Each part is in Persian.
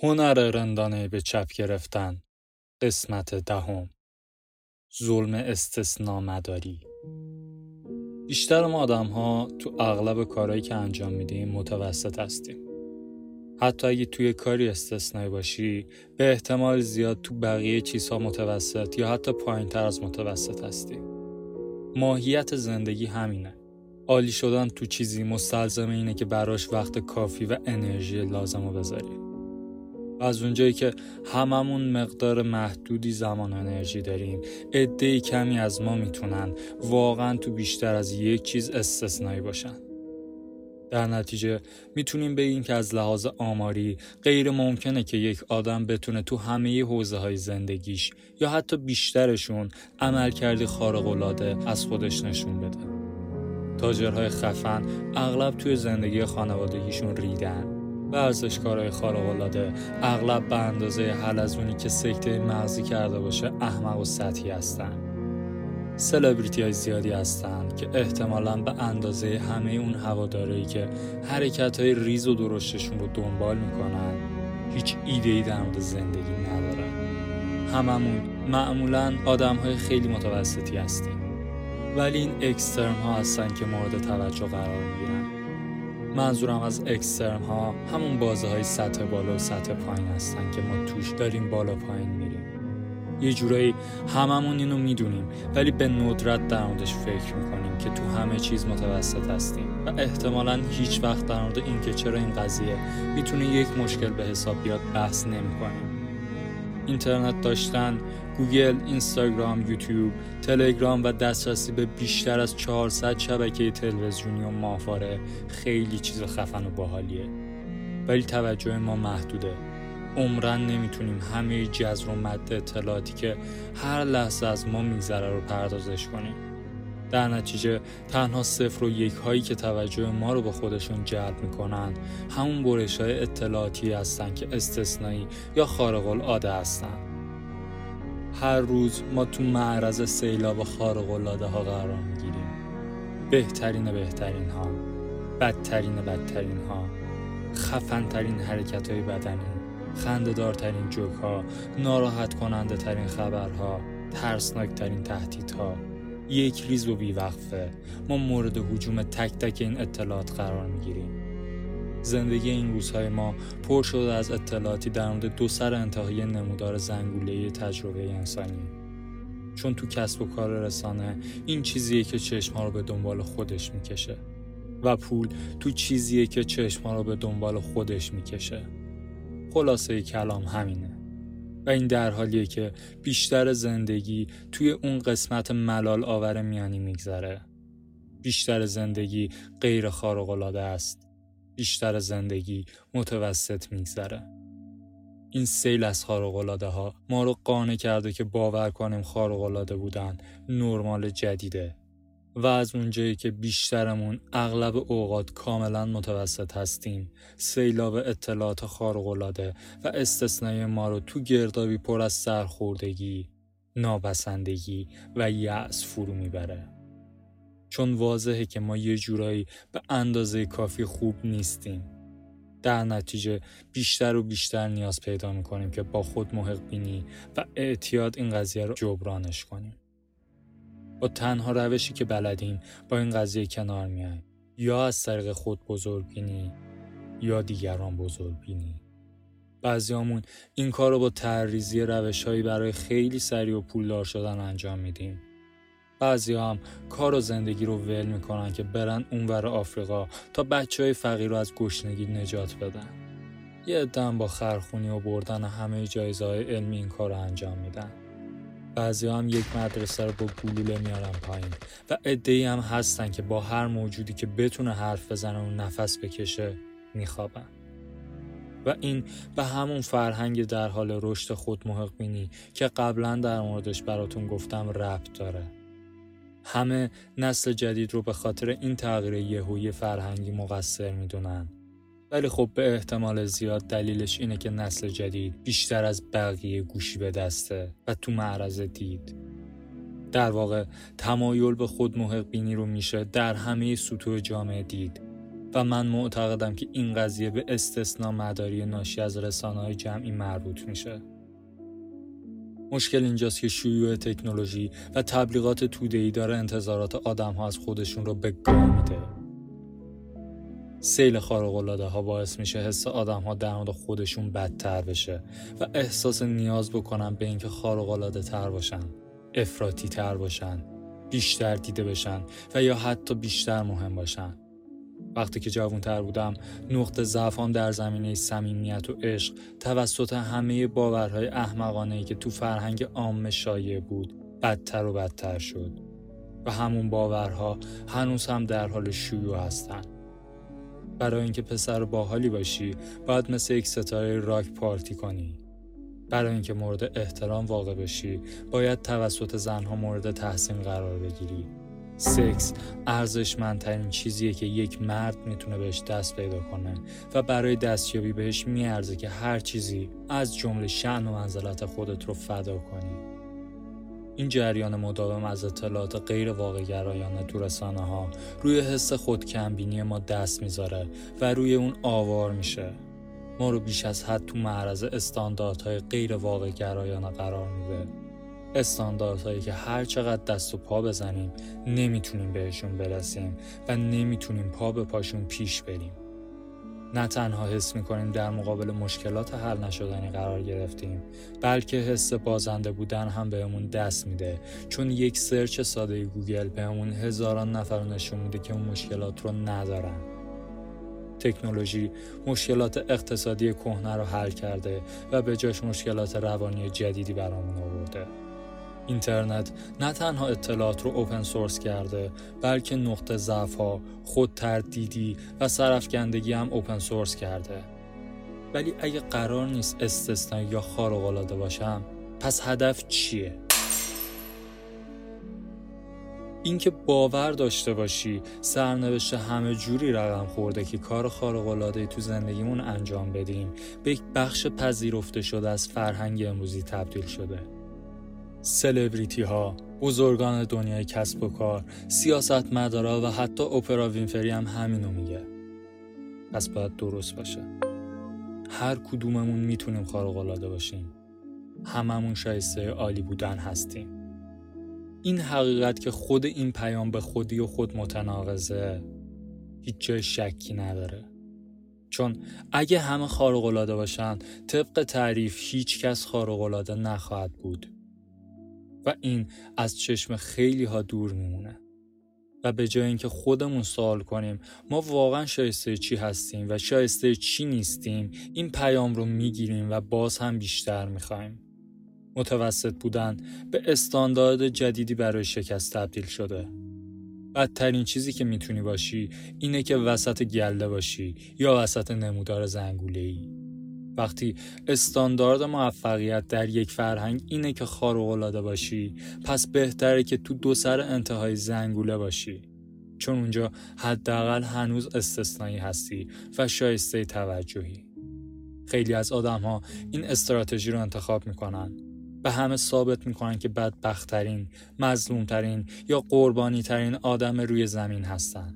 هنر رندانه به چپ گرفتن. قسمت دهم. ظلم استثنا مداری. بیشتر ما آدم ها تو اغلب کارهایی که انجام میدیم متوسط هستیم. حتی اگه توی کاری استثنایی باشی به احتمال زیاد تو بقیه چیزها متوسط یا حتی پایین تر از متوسط هستی. ماهیت زندگی همینه. عالی شدن تو چیزی مستلزم اینه که براش وقت کافی و انرژی لازم رو بذاری. از اونجایی که هممون مقدار محدودی زمان و انرژی داریم عده کمی از ما می‌تونن واقعا تو بیشتر از یک چیز استثنایی باشن در نتیجه می‌تونیم بگیم که از لحاظ آماری غیر ممکنه که یک آدم بتونه تو همه حوزه های زندگیش یا حتی بیشترشون عمل کردی خارق‌العاده از خودش نشون بده. تاجرهای خفن اغلب توی زندگی خانوادگیشون ریدن ورزشکارهای خارق‌العاده اغلب به اندازه حل از اونی که سکته مغزی کرده باشه احمق و سطحی هستن. سلبریتی های زیادی هستند که احتمالا به اندازه همه اون هوادارایی که حرکت های ریز و درشتشون رو دنبال می‌کنن هیچ ایده ای در مورد زندگی ندارن. هممون معمولا آدم های خیلی متوسطی هستیم. ولی این اکسترم ها هستن که مورد توجه قرار می‌گیرن. منظورم از اکسترم ها همون بازه های سطح بالا و سطح پایین هستن که ما توش داریم بالا پایین میریم. یه جورایی هممون اینو می‌دونیم ولی به ندرت در موردش فکر می‌کنیم که تو همه چیز متوسط هستیم و احتمالا هیچ وقت در مورد اینکه چرا این قضیه می‌تونه یک مشکل به حساب بیاد بحث نمی‌کنیم. اینترنت داشتن گوگل، اینستاگرام، یوتیوب، تلگرام و دسترسی به بیشتر از 400 شبکه تلویزیونی و ماهواره خیلی چیز خفن و باحالیه. ولی توجه ما محدوده. عمرن نمی‌تونیم همه جزر و مد اطلاعاتی که هر لحظه از ما میگذره رو پردازش کنیم. در نتیجه تنها صفر و یک هایی که توجه ما رو به خودشون جلب می‌کنن همون برش های اطلاعاتی هستن که استثنایی یا خارق العاده هستن. هر روز ما تو معرض سیلاب خارق العاده ها قرار می‌گیریم. بهترین بهترین ها بدترین بدترین ها خفنترین حرکت های بدنی خندهدارترین جوک ها ناراحت کننده ترین خبرها ترسناک ترین تهدیدها. یک ریز و بیوقفه. ما مورد حجوم تک تک این اطلاعات قرار می‌گیریم. زندگی این روزهای ما پر شده از اطلاعاتی در مورد دو سر انتهایی نمودار زنگوله تجربه انسانی. چون تو کسب و کار رسانه این چیزیه که چشم رو به دنبال خودش می‌کشه و پول تو چیزیه که چشم رو به دنبال خودش می‌کشه. خلاصه کلام همینه. و این در حالیه که بیشتر زندگی توی اون قسمت ملال آور میانی میگذره. بیشتر زندگی غیر خارق‌العاده است. بیشتر زندگی متوسط میگذره. این سیل از خارق‌العاده ها ما رو قانع کرده که باور کنیم خارق‌العاده بودن نرمال جدیده. و از اونجایی که بیشترمون اغلب اوقات کاملا متوسط هستیم سیلاب اطلاعات خارق‌العاده و استثنای ما رو تو گردابی پر از سرخوردگی نابسندگی و یأس فرو می‌بره. چون واضحه که ما یه جورایی به اندازه کافی خوب نیستیم. در نتیجه بیشتر و بیشتر نیاز پیدا می‌کنیم که با خود محق بینی و اعتیاد این قضیه رو جبرانش کنیم. با تنها روشی که بلدیم با این قضیه کنار میایم یا از طریق خود بزرگ بینی یا دیگران بزرگ بینی بعضیامون این کار رو با تحریزی روش هایی برای خیلی سریع و پولدار شدن انجام میدیم بعضی هم کار و زندگی رو ول می‌کنن که برن اونور آفریقا تا بچه های فقیر رو از گشنگی نجات بدن. یه دم با خرخونی و بردن همه جایزه های علمی این کار رو انجام میدن. بعضی هم یک مدرسه رو با گلوله میارن پایین و ادهی هم هستن که با هر موجودی که بتونه حرف بزنه و نفس بکشه میخوابن. و این به همون فرهنگ در حال رشد خود محق بینی که قبلا در موردش براتون گفتم ربط داره. همه نسل جدید رو به خاطر این تغییر یهویی فرهنگی مقصر می‌دونن ولی خب به احتمال زیاد دلیلش اینه که نسل جدید بیشتر از بقیه گوشی به دسته و تو معرض دید در واقع تمایل به خود محق بینی رو میشه در همه سطوح جامعه دید و من معتقدم که این قضیه به استثنا مداری ناشی از رسانه های جمعی مربوط میشه. مشکل اینجاست که شیوع تکنولوژی و تبلیغات توده‌ای داره انتظارات آدم ها از خودشون رو به گا میده. سیل خارق ها باعث میشه حس آدم ها در مورد خودشون بدتر بشه و احساس نیاز بکنن به اینکه خارق العاده تر باشن، افراطی تر باشن، بیشتر دیده بشن و یا حتی بیشتر مهم باشن. وقتی که جوانتر بودم نقطه ضعفام در زمینه صمیمیت و عشق توسط همه باورهای احمقانه ای که تو فرهنگ عام شایع بود بدتر و بدتر شد و همون باورها هنوز هم در حال شیوع هستن برای اینکه پسر باحالی باشی باید مثل یک ستاره راک پارتی کنی. برای اینکه مورد احترام واقع بشی باید توسط زنها مورد تحسین قرار بگیری. سکس ارزشمندترین چیزیه که یک مرد می‌تونه بهش دست پیدا کنه و برای دستیابی بهش میارزه که هر چیزی از جمله شعن و منزلت خودت رو فدا کنی. این جریان مداوم از اطلاعات غیر واقع گرایانه تو رسانه ها روی حس خودکمبینی ما دست می‌ذاره و روی اون آوار میشه. ما رو بیش از حد تو معرض استانداردهای غیر واقع گرایانه قرار میده. استانداردهایی که هر چقدر دست و پا بزنیم نمی‌تونیم بهشون برسیم و نمی‌تونیم پا به پاشون پیش بریم. نه تنها حس می‌کنیم در مقابل مشکلات حل نشدنی قرار گرفتیم بلکه حس بازنده بودن هم بهمون دست میده. چون یک search ساده گوگل بهمون هزاران نفر نشون میده که اون مشکلات رو ندارن. تکنولوژی مشکلات اقتصادی کهنه رو حل کرده و به جاش مشکلات روانی جدیدی برامون آورده. اینترنت نه تنها اطلاعات رو open source کرده بلکه نقطه ضعف ها خود تردیدی و سرافکندگی هم open source کرده. ولی اگه قرار نیست استثنایی یا خارق العاده باشم پس هدف چیه؟ اینکه باور داشته باشی سرنوشت همه جوری رقم خورده که کار خارق العاده تو زندگیمون انجام بدیم به یک بخش پذیرفته شده از فرهنگ امروزی تبدیل شده. سلبریتی ها، بزرگان دنیای کسب و کار، سیاست مدارا و حتی اپرا وینفری هم همینو میگه. پس باید درست باشه. هر کدوممون می‌تونیم خارق العاده باشیم. هممون شایسته عالی بودن هستیم. این حقیقت که خود این پیام به خودی و خود متناقضه هیچ جای شکی نداره. چون اگه همه خارق العاده باشن طبق تعریف هیچ کس خارق العاده نخواهد بود. و این از چشم خیلی ها دور میمونه. و به جای اینکه خودمون سوال کنیم ما واقعا شایسته چی هستیم و شایسته چی نیستیم این پیام رو می‌گیریم و باز هم بیشتر می‌خوایم. متوسط بودن به استاندارد جدیدی برای شکست تبدیل شده. بدترین چیزی که می‌تونی باشی اینه که وسط گله باشی یا وسط نمودار زنگوله ای وقتی استاندارد موفقیت در یک فرهنگ اینه که خارق العاده باشی پس بهتره که تو دو سر انتهای زنگوله باشی. چون اونجا حداقل هنوز استثنایی هستی و شایسته توجهی. خیلی از آدم ها این استراتژی رو انتخاب می‌کنن. به همه ثابت می‌کنن که بدبختترین، مظلومترین یا قربانی ترین آدم روی زمین هستن.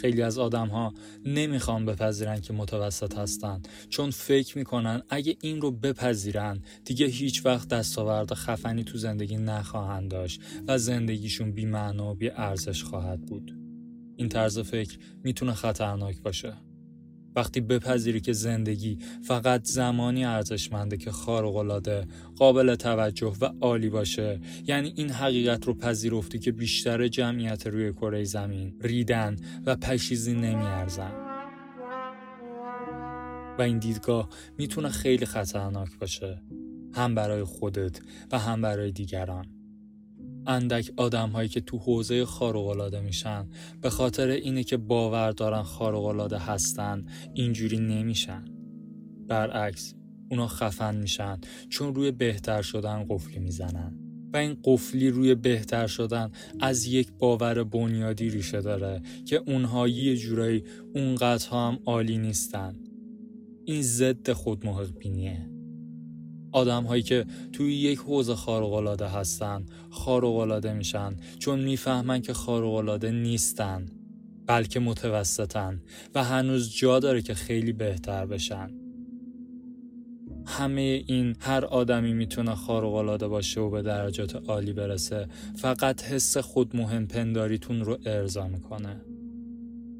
خیلی از آدم ها نمی‌خوان بپذیرن که متوسط هستن چون فکر می‌کنن اگه این رو بپذیرن دیگه هیچ وقت دستاورد خفنی تو زندگی نخواهند داشت و زندگیشون بی معنا و بی ارزش خواهد بود. این طرز فکر می‌تونه خطرناک باشه. وقتی بپذیری که زندگی فقط زمانی ارزشمنده که خارق‌العاده قابل توجه و عالی باشه. یعنی این حقیقت رو پذیرفتی که بیشتر جمعیت روی کره زمین ریدن و پشیزی نمیارزن. و این دیدگاه می‌تونه خیلی خطرناک باشه. هم برای خودت و هم برای دیگران. اندک آدم هایی که تو حوزه خارق‌العاده میشن. به خاطر اینه که باور دارن خارق‌العاده هستن اینجوری نمیشن. برعکس اونا خفن میشن چون روی بهتر شدن قفلی می‌زنن. و این قفلی روی بهتر شدن از یک باور بنیادی ریشه داره که اونها یه جورایی اونقدر هم عالی نیستن. این ضد خود بینیه آدم هایی که توی یک حوزه خارق‌العاده هستن خارق‌العاده میشن چون می‌فهمن که خارق‌العاده نیستن بلکه متوسطن و هنوز جا داره که خیلی بهتر بشن. همه این هر آدمی می‌تونه خارق‌العاده باشه و به درجات عالی برسه فقط حس خود مهم پنداریتون رو ارضا می‌کنه.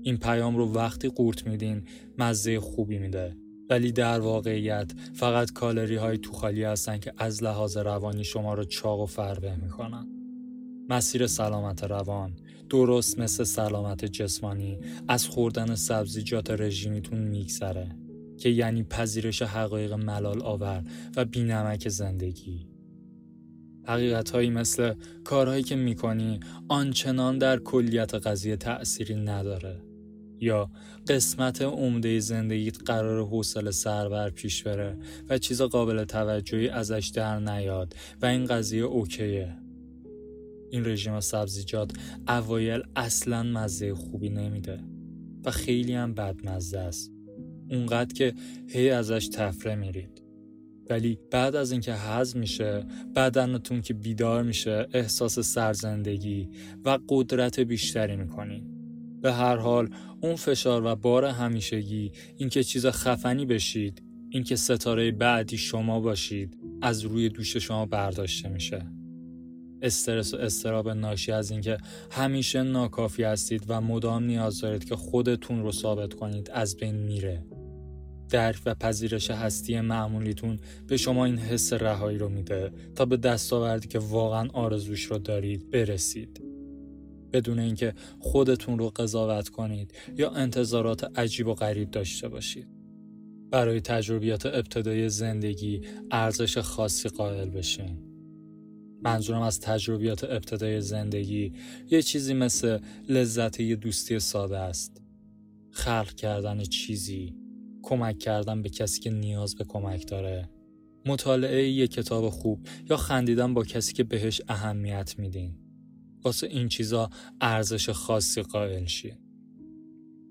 این پیام رو وقتی قورت میدین مزه خوبی میده. ولی در واقعیت فقط کالری های تو خالی هستن که از لحاظ روانی شما رو چاق و فربه می‌کنن. مسیر سلامت روان درست مثل سلامت جسمانی از خوردن سبزیجات رژیمیتون میگذره که یعنی پذیرش حقایق ملال آور و بینمک زندگی. حقیقت هایی مثل کارهایی که می‌کنی آنچنان در کلیت قضیه تأثیری نداره. یا قسمت عمده زندگیت قرار حوصله سربر پیش بره و چیز قابل توجهی ازش در نیاد و این قضیه اوکیه. این رژیم سبزیجات اوایل اصلا مزه خوبی نمیده و خیلی هم بدمزه است. اونقدر که هی ازش تفره میرید. ولی بعد از اینکه هضم میشه بدنتون که بیدار میشه احساس سرزندگی و قدرت بیشتری می‌کنین به هر حال اون فشار و بار همیشگی اینکه چیز خفنی بشید اینکه ستاره بعدی شما باشید از روی دوش شما برداشته میشه. استرس و استراب ناشی از اینکه همیشه ناکافی هستید و مدام نیاز دارید که خودتون رو ثابت کنید از بین میره. درک و پذیرش هستی معمولیتون به شما این حس رهایی رو میده تا به دستاوردی که واقعا آرزوش رو دارید برسید. بدون اینکه خودتون رو قضاوت کنید یا انتظارات عجیب و غریب داشته باشید. برای تجربیات ابتدای زندگی ارزش خاصی قائل بشین. منظورم از تجربیات ابتدای زندگی یه چیزی مثل لذت یه دوستی ساده است. خلق کردن چیزی کمک کردن به کسی که نیاز به کمک داره. مطالعه یه کتاب خوب یا خندیدن با کسی که بهش اهمیت میدین. واسه این چیزا ارزش خاصی قائل شی.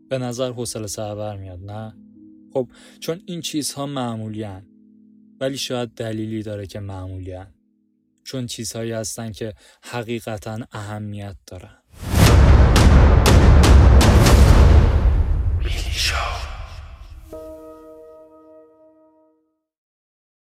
به نظر حوصله سربر میاد نه؟ خب چون این چیزها معمولیان ولی شاید دلیلی داره که معمولیان. چون چیزهایی هستن که حقیقتا اهمیت دارن.